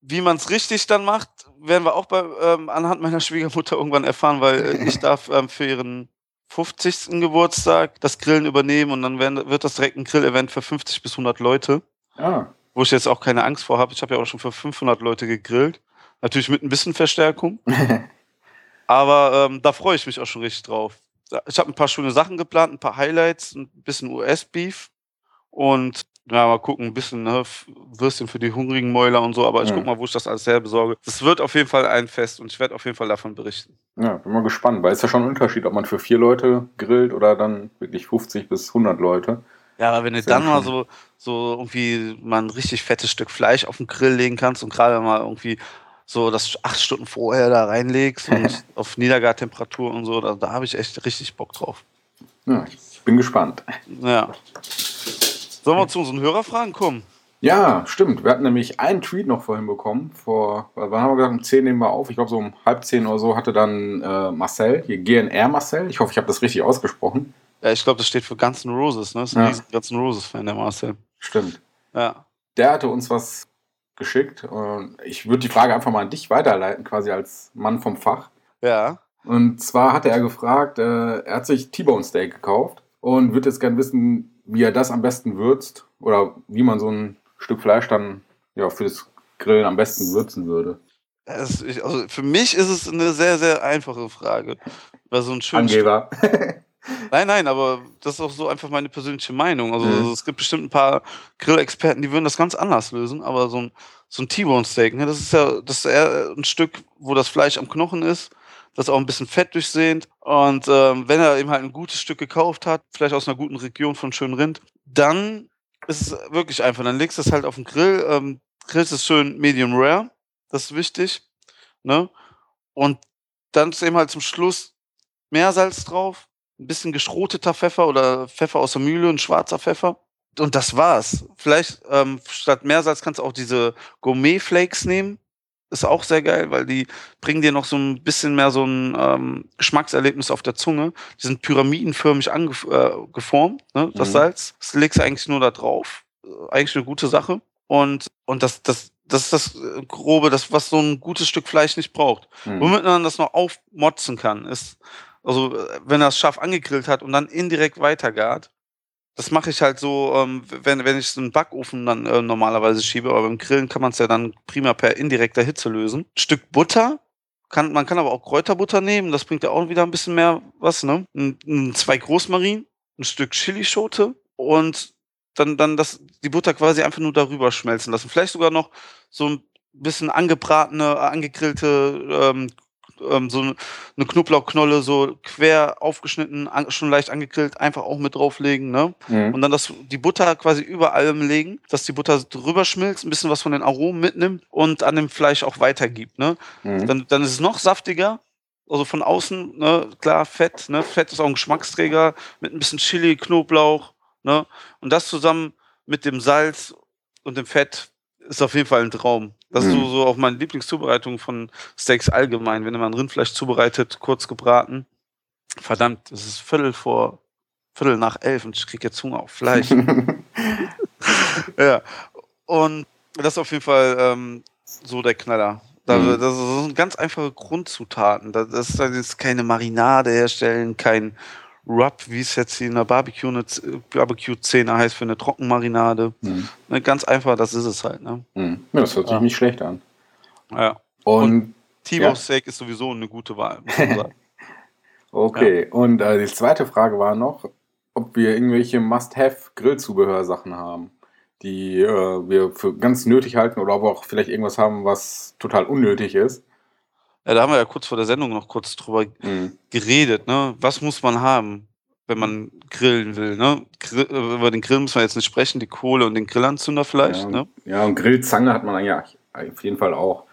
Wie man es richtig dann macht, werden wir auch bei, ähm, anhand meiner Schwiegermutter irgendwann erfahren, weil ich darf ähm, für ihren 50. Geburtstag das Grillen übernehmen und dann werden, wird das direkt ein Grillevent für 50 bis 100 Leute. Ah. Wo ich jetzt auch keine Angst vor habe. Ich habe ja auch schon für 500 Leute gegrillt. Natürlich mit ein bisschen Verstärkung. Aber ähm, da freue ich mich auch schon richtig drauf. Ich habe ein paar schöne Sachen geplant, ein paar Highlights, ein bisschen US-Beef und ja, mal gucken, ein bisschen ne, Würstchen für die hungrigen Mäuler und so, aber ich ja. guck mal, wo ich das alles her besorge. Es wird auf jeden Fall ein Fest und ich werde auf jeden Fall davon berichten. Ja, bin mal gespannt, weil es ja schon ein Unterschied, ob man für vier Leute grillt oder dann wirklich 50 bis 100 Leute. Ja, aber wenn du dann mal so, so irgendwie mal ein richtig fettes Stück Fleisch auf den Grill legen kannst und gerade mal irgendwie so das acht Stunden vorher da reinlegst und auf Niedergartemperatur und so, da, da habe ich echt richtig Bock drauf. Ja, ich bin gespannt. Ja. Sollen wir zu unseren Hörerfragen kommen? Ja, stimmt. Wir hatten nämlich einen Tweet noch vorhin bekommen. Vor, wann haben wir gesagt, um 10 nehmen wir auf. Ich glaube, so um halb 10 oder so hatte dann äh, Marcel, hier GNR Marcel. Ich hoffe, ich habe das richtig ausgesprochen. Ja, ich glaube, das steht für Guns N' Roses, ne? Das ist ein ja. Guns N' Roses-Fan, der Marcel. Stimmt. Ja. Der hatte uns was geschickt. Und ich würde die Frage einfach mal an dich weiterleiten, quasi als Mann vom Fach. Ja. Und zwar hatte er gefragt, äh, er hat sich T-Bone Steak gekauft und würde jetzt gerne wissen, wie er das am besten würzt oder wie man so ein Stück Fleisch dann ja, für das Grillen am besten würzen würde. Also für mich ist es eine sehr, sehr einfache Frage. Weil so ein Angeber. Nein, nein, aber das ist auch so einfach meine persönliche Meinung. Also, mhm. es gibt bestimmt ein paar Grillexperten, die würden das ganz anders lösen, aber so ein, so ein T-Bone-Steak, ne, das ist ja das ist eher ein Stück, wo das Fleisch am Knochen ist, das auch ein bisschen fett durchsehend. Und ähm, wenn er eben halt ein gutes Stück gekauft hat, vielleicht aus einer guten Region von schönen Rind, dann ist es wirklich einfach. Dann legst du es halt auf den Grill, ähm, grillst es schön medium rare, das ist wichtig. Ne? Und dann ist eben halt zum Schluss Meersalz drauf, ein bisschen geschroteter Pfeffer oder Pfeffer aus der Mühle, ein schwarzer Pfeffer. Und das war's. Vielleicht ähm, statt Meersalz kannst du auch diese Gourmet-Flakes nehmen. Ist auch sehr geil, weil die bringen dir noch so ein bisschen mehr so ein ähm, Geschmackserlebnis auf der Zunge. Die sind pyramidenförmig angeformt, äh, ne, das mhm. Salz. Das legst du eigentlich nur da drauf. Eigentlich eine gute Sache. Und, und das, das, das ist das äh, Grobe, das, was so ein gutes Stück Fleisch nicht braucht. Mhm. Womit man das noch aufmotzen kann, ist, also äh, wenn er es scharf angegrillt hat und dann indirekt weitergart, das mache ich halt so, ähm, wenn, wenn ich so einen Backofen dann äh, normalerweise schiebe, aber beim Grillen kann man es ja dann prima per indirekter Hitze lösen. Ein Stück Butter, kann, man kann aber auch Kräuterbutter nehmen, das bringt ja auch wieder ein bisschen mehr was, ne? Ein, ein, zwei Großmarin, ein Stück Chilischote und dann, dann das, die Butter quasi einfach nur darüber schmelzen lassen. Vielleicht sogar noch so ein bisschen angebratene, angegrillte ähm, ähm, so eine Knoblauchknolle so quer aufgeschnitten, an, schon leicht angegrillt, einfach auch mit drauflegen, ne? Mhm. Und dann das, die Butter quasi über allem legen, dass die Butter drüber schmilzt, ein bisschen was von den Aromen mitnimmt und an dem Fleisch auch weitergibt, ne? Mhm. Dann, dann ist es noch saftiger, also von außen, ne, klar, Fett, ne? Fett ist auch ein Geschmacksträger mit ein bisschen Chili, Knoblauch, ne? Und das zusammen mit dem Salz und dem Fett ist auf jeden Fall ein Traum. Das ist so, mhm. so auch meine Lieblingszubereitung von Steaks allgemein. Wenn man Rindfleisch zubereitet, kurz gebraten. Verdammt, es ist Viertel vor, Viertel nach elf und ich kriege jetzt Hunger auf Fleisch. ja. Und das ist auf jeden Fall ähm, so der Knaller. Das, mhm. das sind ganz einfache Grundzutaten. Das ist, das ist keine Marinade herstellen, kein Rub, wie es jetzt in der Barbecue-Szene Barbecue heißt, für eine Trockenmarinade. Mhm. Ne, ganz einfach, das ist es halt. Ne? Mhm. Ja, das hört sich Ja. nicht schlecht an. Ja. Und, T-Bone Ja. Steak ist sowieso eine gute Wahl, muss man sagen. okay, und äh, die zweite Frage war noch, ob wir irgendwelche Must-Have-Grillzubehörsachen haben, die äh, wir für ganz nötig halten oder ob wir auch vielleicht irgendwas haben, was total unnötig ist. Ja, da haben wir ja kurz vor der Sendung noch kurz drüber Mhm. geredet. Ne? Was muss man haben, wenn man grillen will? Ne? Äh, über den Grill müssen wir jetzt nicht sprechen, die Kohle und den Grillanzünder vielleicht. Ja, Ne? ja, und Grillzange hat man eigentlich auf jeden Fall auch.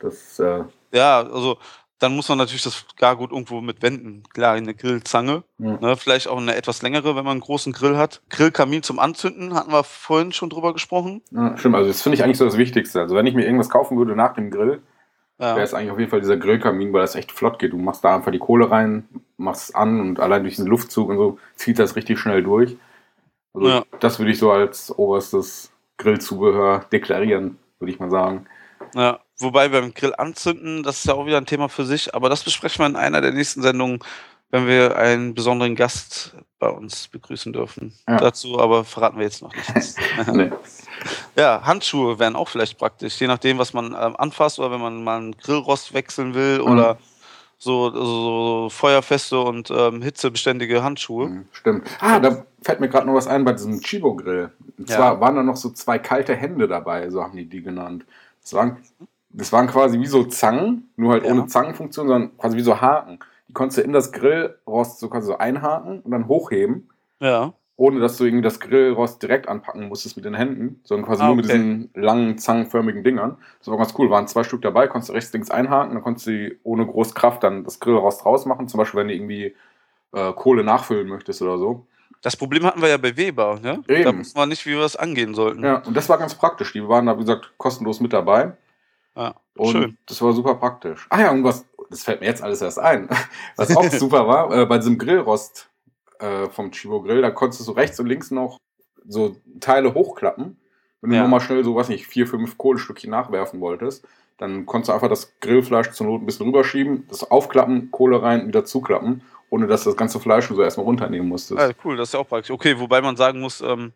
Das, äh, Ja, also dann muss man natürlich das Gargut irgendwo mit wenden. Klar, eine Grillzange. Mhm. Ne? Vielleicht auch eine etwas längere, wenn man einen großen Grill hat. Grillkamin zum Anzünden, hatten wir vorhin schon drüber gesprochen. ja, stimmt, also das finde ich eigentlich so das Wichtigste. Also wenn ich mir irgendwas kaufen würde nach dem Grill, Ja. wäre es eigentlich auf jeden Fall dieser Grillkamin, weil das echt flott geht. Du machst da einfach die Kohle rein, machst es an und allein durch diesen Luftzug und so zieht das richtig schnell durch. Also Ja. das würde ich so als oberstes Grillzubehör deklarieren, würde ich mal sagen. Ja, wobei beim Grill anzünden, das ist ja auch wieder ein Thema für sich, aber das besprechen wir in einer der nächsten Sendungen, wenn wir einen besonderen Gast bei uns begrüßen dürfen. Ja. Dazu aber verraten wir jetzt noch nichts. Nee. ja, Handschuhe wären auch vielleicht praktisch, je nachdem, was man ähm, anfasst oder wenn man mal einen Grillrost wechseln will Mhm. oder so, so feuerfeste und ähm, hitzebeständige Handschuhe. Mhm, Stimmt. Ah, da fällt mir gerade noch was ein bei diesem Chibo-Grill. Und Ja. zwar waren da noch so zwei kalte Hände dabei, so haben die die genannt. Das waren, das waren quasi wie so Zangen, nur halt Ja. ohne Zangenfunktion, sondern quasi wie so Haken. Die konntest du in das Grillrost so quasi so einhaken und dann hochheben, Ja. Ohne dass du irgendwie das Grillrost direkt anpacken musstest mit den Händen, sondern quasi Ah, nur mit okay. diesen langen, zangenförmigen Dingern. Das war ganz cool. Waren zwei Stück dabei, konntest du rechts, links einhaken, dann konntest du ohne groß Kraft dann das Grillrost rausmachen. Zum Beispiel, wenn du irgendwie äh, Kohle nachfüllen möchtest oder so. Das Problem hatten wir ja bei Weber, ne? Da Eben. wussten wir nicht, wie wir das angehen sollten. Ja, und das war ganz praktisch. Die waren da, wie gesagt, kostenlos mit dabei. Ja, Und schön. das war super praktisch. Ah ja, und was, das fällt mir jetzt alles erst ein. Was auch super war, äh, bei diesem Grillrost äh, vom Chibo Grill, da konntest du rechts und links noch so Teile hochklappen. Wenn du Ja. nochmal schnell so, weiß nicht, vier, fünf Kohlestückchen nachwerfen wolltest, dann konntest du einfach das Grillfleisch zur Not ein bisschen rüberschieben, das aufklappen, Kohle rein, wieder zuklappen, ohne dass du das ganze Fleisch so erstmal runternehmen musstest. Ah, cool, das ist ja auch praktisch. Okay, wobei man sagen muss, ähm,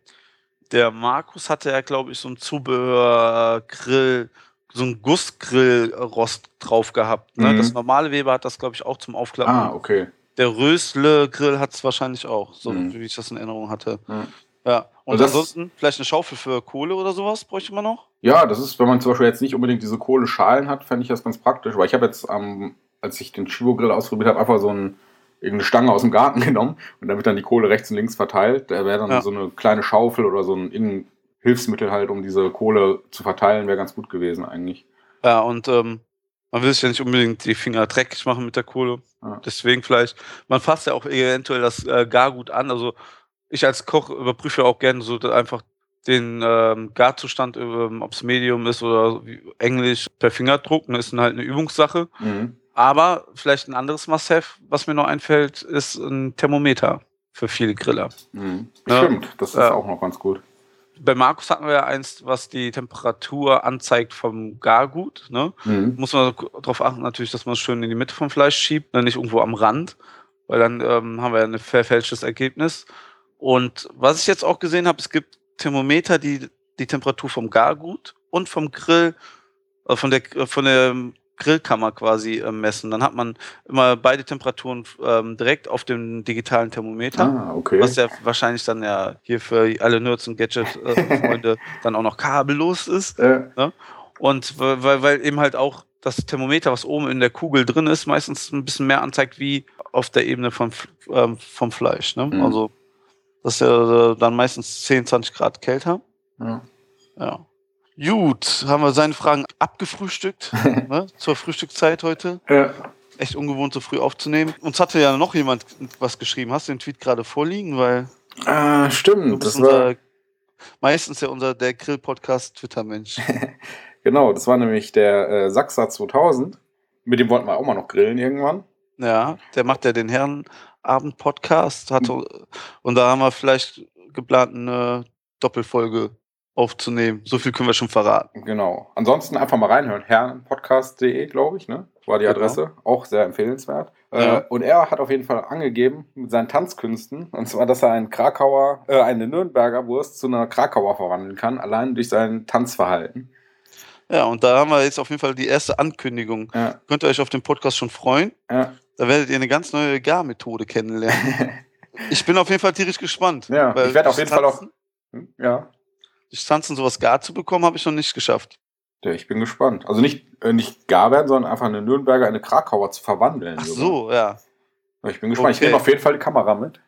der Markus hatte ja, glaube ich, so ein Zubehör-Grill, so ein Gussgrillrost drauf gehabt. Ne? Mhm. Das normale Weber hat das, glaube ich, auch zum Aufklappen. Ah, okay. Der Rösle-Grill hat es wahrscheinlich auch, so Mhm. wie ich das in Erinnerung hatte. Ja. Ja. Und Also ansonsten vielleicht eine Schaufel für Kohle oder sowas bräuchte man noch? Ja, das ist, wenn man zum Beispiel jetzt nicht unbedingt diese Kohleschalen hat, fände ich das ganz praktisch. Weil ich habe jetzt, ähm, als ich den Chivo-Grill ausprobiert habe, einfach so ein, irgendeine Stange aus dem Garten genommen und damit dann die Kohle rechts und links verteilt. Da wäre dann Ja. so eine kleine Schaufel oder so ein Innen Hilfsmittel halt, um diese Kohle zu verteilen, wäre ganz gut gewesen eigentlich. Ja, und ähm, man will sich ja nicht unbedingt die Finger dreckig machen mit der Kohle. Ja. Deswegen vielleicht, man fasst ja auch eventuell das äh, Gargut an. Also ich als Koch überprüfe ja auch gerne so einfach den ähm, Garzustand, ähm, ob es Medium ist oder wie- Englisch per Fingerdruck. Ne, ist dann halt eine Übungssache. Mhm. Aber vielleicht ein anderes Must-Have, was mir noch einfällt, ist ein Thermometer für viele Griller. Mhm. Ja. Stimmt, das ist Ja. auch noch ganz gut. Bei Markus hatten wir ja eins, was die Temperatur anzeigt vom Gargut. Ne? Mhm. muss man darauf achten, natürlich, dass man es schön in die Mitte vom Fleisch schiebt, ne, nicht irgendwo am Rand, weil dann ähm, haben wir ja ein verfälschtes Ergebnis. Und was ich jetzt auch gesehen habe, es gibt Thermometer, die die Temperatur vom Gargut und vom Grill, äh, von der äh, von der Grillkammer quasi äh, messen. Dann hat man immer beide Temperaturen ähm, direkt auf dem digitalen Thermometer. Ah, okay. Was ja wahrscheinlich dann ja hier für alle Nerds und Gadget-Freunde dann auch noch kabellos ist. Äh, Und weil, weil- eben halt auch das Thermometer, was oben in der Kugel drin ist, meistens ein bisschen mehr anzeigt wie auf der Ebene vom, F- ähm, vom Fleisch. Ne? Mhm. Also das ist ja äh, dann meistens 10, 20 Grad kälter. ja. Ja. Gut, haben wir seine Fragen abgefrühstückt ne? zur Frühstückszeit heute. Äh, Echt ungewohnt, so früh aufzunehmen. Uns hatte ja noch jemand was geschrieben. Hast du den Tweet gerade vorliegen? Weil ah, stimmt, das war, meistens ja unser der Grill-Podcast Twitter-Mensch. genau, das war nämlich der äh, Sachsa 2000. Mit dem wollten wir auch mal noch grillen irgendwann. Ja, der macht ja den Herrenabend-Podcast. Hatte, und da haben wir vielleicht geplant, eine Doppelfolge aufzunehmen. So viel können wir schon verraten. Genau. Ansonsten einfach mal reinhören. Herrenpodcast.de, glaube ich, ne? War die Genau. Adresse. Auch sehr empfehlenswert. Äh, Ja. Und er hat auf jeden Fall angegeben mit seinen Tanzkünsten, und zwar, dass er einen Krakauer, äh, eine Nürnberger Wurst zu einer Krakauer verwandeln kann, allein durch sein Tanzverhalten. Ja, und da haben wir jetzt auf jeden Fall die erste Ankündigung. Ja, Könnt ihr euch auf den Podcast schon freuen? ja. Da werdet ihr eine ganz neue Garmethode kennenlernen. Ich bin auf jeden Fall tierisch gespannt. Ja, ich werd auf jeden Fall auch- Tanzen- Hm, ja. Durch Tanzen sowas gar zu bekommen, habe ich noch nicht geschafft. Ja, ich bin gespannt. Also nicht, äh, nicht gar werden, sondern einfach eine Nürnberger in eine Krakauer zu verwandeln. Ach so, ja. Ja, Ich bin gespannt. Ich Okay. nehme auf jeden Fall die Kamera mit.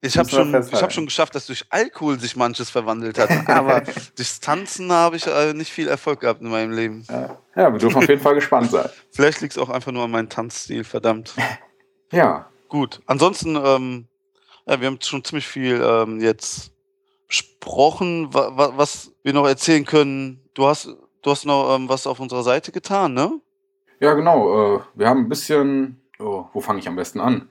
Ich habe schon, ich hab schon geschafft, dass durch Alkohol sich manches verwandelt hat. Aber durchs Tanzen habe ich äh, nicht viel Erfolg gehabt in meinem Leben. Ja, ja wir dürfen auf jeden Fall gespannt sein. Vielleicht liegt es auch einfach nur an meinem Tanzstil, verdammt. Ja, Gut, ansonsten, ähm, ja, wir haben schon ziemlich viel ähm, jetzt besprochen, wa wa was wir noch erzählen können. Du hast, du hast noch ähm, was auf unserer Seite getan, ne? ja genau. Äh, wir haben ein bisschen, oh, wo fange ich am besten an?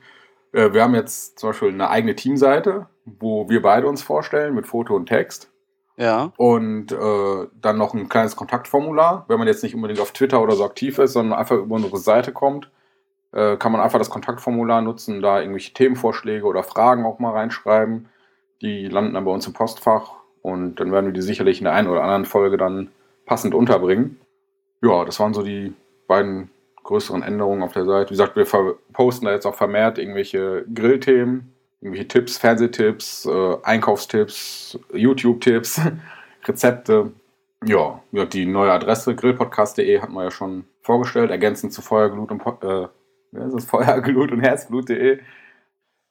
Äh, wir haben jetzt zum Beispiel eine eigene Teamseite, wo wir beide uns vorstellen mit Foto und Text. Ja. Und äh, dann noch ein kleines Kontaktformular. Wenn man jetzt nicht unbedingt auf Twitter oder so aktiv ist, sondern einfach über unsere Seite kommt, äh, kann man einfach das Kontaktformular nutzen, da irgendwelche Themenvorschläge oder Fragen auch mal reinschreiben. Die landen dann bei uns im Postfach und dann werden wir die sicherlich in der einen oder anderen Folge dann passend unterbringen. Ja, das waren so die beiden größeren Änderungen auf der Seite. Wie gesagt, wir posten da jetzt auch vermehrt irgendwelche Grillthemen, irgendwelche Tipps, Fernsehtipps, äh, Einkaufstipps, YouTube-Tipps, Rezepte. Ja, die neue Adresse grillpodcast.de hat man ja schon vorgestellt, ergänzend zu Feuerglut und äh? Feuerglut und Herzblut.de.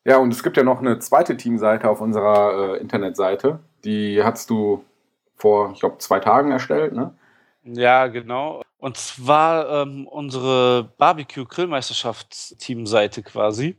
Ja, und es gibt ja noch eine zweite Teamseite auf unserer äh, Internetseite. Die hast du vor, ich glaube, zwei Tagen erstellt, ne? Ja, genau. Und zwar ähm, unsere Barbecue-Grillmeisterschafts-Teamseite quasi.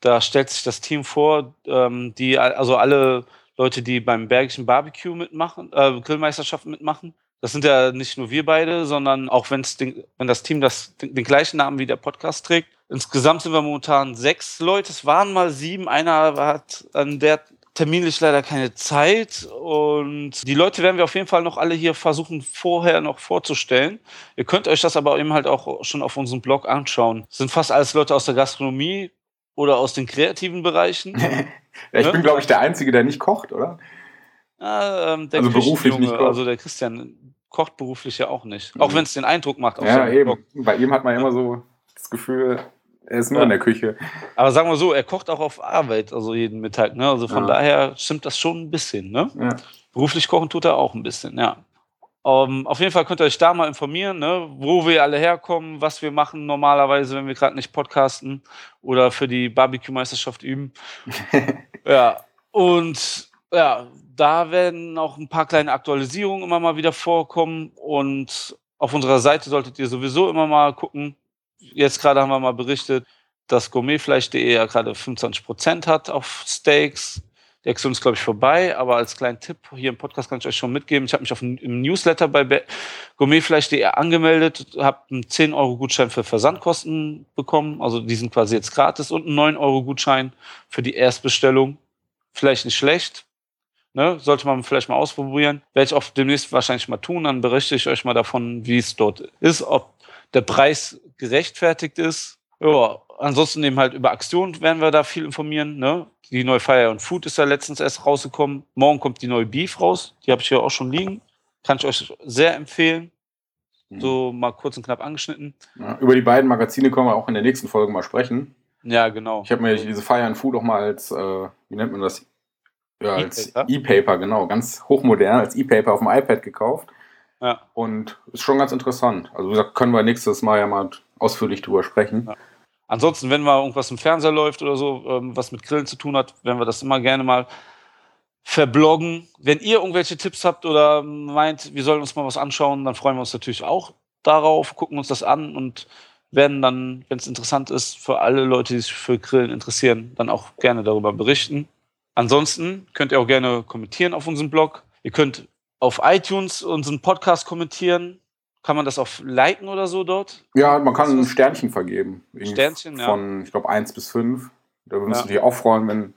Da stellt sich das Team vor, ähm, die, also alle Leute, die beim Bergischen Barbecue mitmachen, äh, Grillmeisterschaften mitmachen. Das sind ja nicht nur wir beide, sondern auch wenn's den, wenn das Team das, den, den gleichen Namen wie der Podcast trägt. Insgesamt sind wir momentan sechs Leute. Es waren mal sieben. Einer hat an der terminlich leider keine Zeit. Und die Leute werden wir auf jeden Fall noch alle hier versuchen, vorher noch vorzustellen. Ihr könnt euch das aber eben halt auch schon auf unserem Blog anschauen. Es sind fast alles Leute aus der Gastronomie oder aus den kreativen Bereichen. Ja, ich Ne? bin, glaube ich, der Einzige, der nicht kocht, oder? Ah, ähm, der Also beruflich nicht kocht. Also der Christian kocht beruflich ja auch nicht. Auch Mhm. wenn es den Eindruck macht. Ja, eben. Blog. Bei ihm hat man immer so das Gefühl, er ist nur Ja. in der Küche. Aber sagen wir so, er kocht auch auf Arbeit, also jeden Mittag. Ne? Also von Ja. daher stimmt das schon ein bisschen. Ne? Ja. Beruflich kochen tut er auch ein bisschen, ja. Ähm, auf jeden Fall könnt ihr euch da mal informieren, ne, wo wir alle herkommen, was wir machen normalerweise, wenn wir gerade nicht podcasten oder für die Barbecue-Meisterschaft üben. ja, und ja, da werden auch ein paar kleine Aktualisierungen immer mal wieder vorkommen und auf unserer Seite solltet ihr sowieso immer mal gucken. Jetzt gerade haben wir mal berichtet, dass gourmetfleisch.de ja gerade 25% hat auf Steaks. Die Aktion ist, glaube ich, vorbei, aber als kleinen Tipp hier im Podcast kann ich euch schon mitgeben. Ich habe mich auf dem, Newsletter bei Be- gourmetfleisch.de angemeldet, habe einen 10-Euro-Gutschein für Versandkosten bekommen. Also die sind quasi jetzt gratis und einen 9-Euro-Gutschein für die Erstbestellung. Vielleicht nicht schlecht. Ne? Sollte man vielleicht mal ausprobieren. Werde ich auch demnächst wahrscheinlich mal tun. Dann berichte ich euch mal davon, wie es dort ist, ob der Preis gerechtfertigt ist. Ja, ansonsten eben halt über Aktionen werden wir da viel informieren. Ne? Die neue Fire and Food ist ja letztens erst rausgekommen. Morgen kommt die neue Beef raus. Die habe ich hier auch schon liegen. Kann ich euch sehr empfehlen. So mal kurz und knapp angeschnitten. Ja, über die beiden Magazine können wir auch in der nächsten Folge mal sprechen. Ja, genau. Ich habe mir diese Fire and Food auch mal als, äh, wie nennt man das? Ja, als E-Paper? E-Paper, genau, ganz hochmodern, als E-Paper auf dem iPad gekauft. Ja. Und ist schon ganz interessant. Also, wie gesagt, können wir nächstes Mal ja mal ausführlich drüber sprechen. Ja. Ansonsten, wenn mal irgendwas im Fernseher läuft oder so, ähm, was mit Grillen zu tun hat, werden wir das immer gerne mal verbloggen. Wenn ihr irgendwelche Tipps habt oder meint, wir sollen uns mal was anschauen, dann freuen wir uns natürlich auch darauf, gucken uns das an und werden dann, wenn es interessant ist, für alle Leute, die sich für Grillen interessieren, dann auch gerne darüber berichten. Ansonsten könnt ihr auch gerne kommentieren auf unserem Blog. Ihr könnt auf iTunes unseren Podcast kommentieren. Kann man das auf liken oder so dort? Ja, man kann ein Sternchen vergeben. Sternchen, ja. Von, ich glaube, 1 bis 5. Da würden wir uns Ja. natürlich auch freuen, wenn.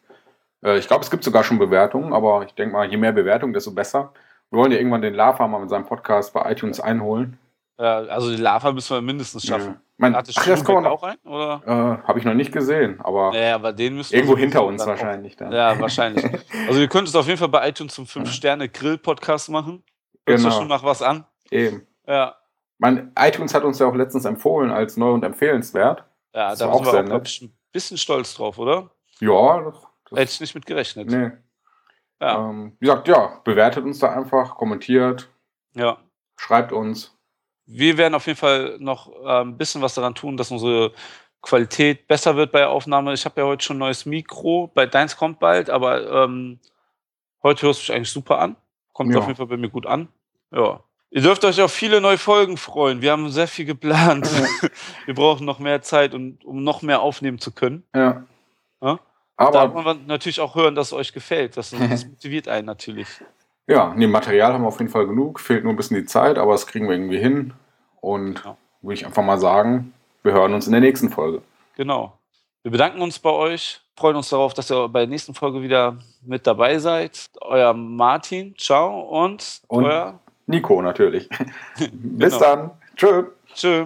Äh, ich glaube, es gibt sogar schon Bewertungen, aber ich denke mal, je mehr Bewertungen, desto besser. Wir wollen ja irgendwann den Lava mal mit seinem Podcast bei iTunes einholen. Ja, also die Lava müssen wir mindestens schaffen. Ja. Mein, Hatte ach, das man auch ein? Oder? Äh, Habe ich noch nicht gesehen, aber Ja, aber den müssen irgendwo sowieso hinter uns dann wahrscheinlich dann. Ja, wahrscheinlich. Also ihr könnt es auf jeden Fall bei iTunes zum 5-Sterne-Grill-Podcast machen. Hört Genau. schon nach was an. Eben. Ja. Mein iTunes hat uns ja auch letztens empfohlen als neu und empfehlenswert. Ja, Das da war sind wir sehr auch, ich, ein bisschen stolz drauf, oder? Ja, das, das Hätte ich nicht mit gerechnet. nee. Ja. Ähm, wie gesagt, ja, bewertet uns da einfach, kommentiert, ja. schreibt uns. Wir werden auf jeden Fall noch äh, ein bisschen was daran tun, dass unsere Qualität besser wird bei der Aufnahme. Ich habe ja heute schon ein neues Mikro. Bei deins kommt bald, aber ähm, heute hörst du dich eigentlich super an. Kommt Ja. auf jeden Fall bei mir gut an. Ja. Ihr dürft euch auf viele neue Folgen freuen. Wir haben sehr viel geplant. Wir brauchen noch mehr Zeit, und, um noch mehr aufnehmen zu können. Ja. Ja? Da Aber muss man natürlich auch hören, dass es euch gefällt. Das, das motiviert einen natürlich. Ja, nee, Material haben wir auf jeden Fall genug. Fehlt nur ein bisschen die Zeit, aber das kriegen wir irgendwie hin. Und Ja. würde ich einfach mal sagen, wir hören uns in der nächsten Folge. Genau. Wir bedanken uns bei euch, freuen uns darauf, dass ihr bei der nächsten Folge wieder mit dabei seid. Euer Martin, ciao und, Und- euer Nico natürlich. Bis Genau. dann. Tschö. Tschö.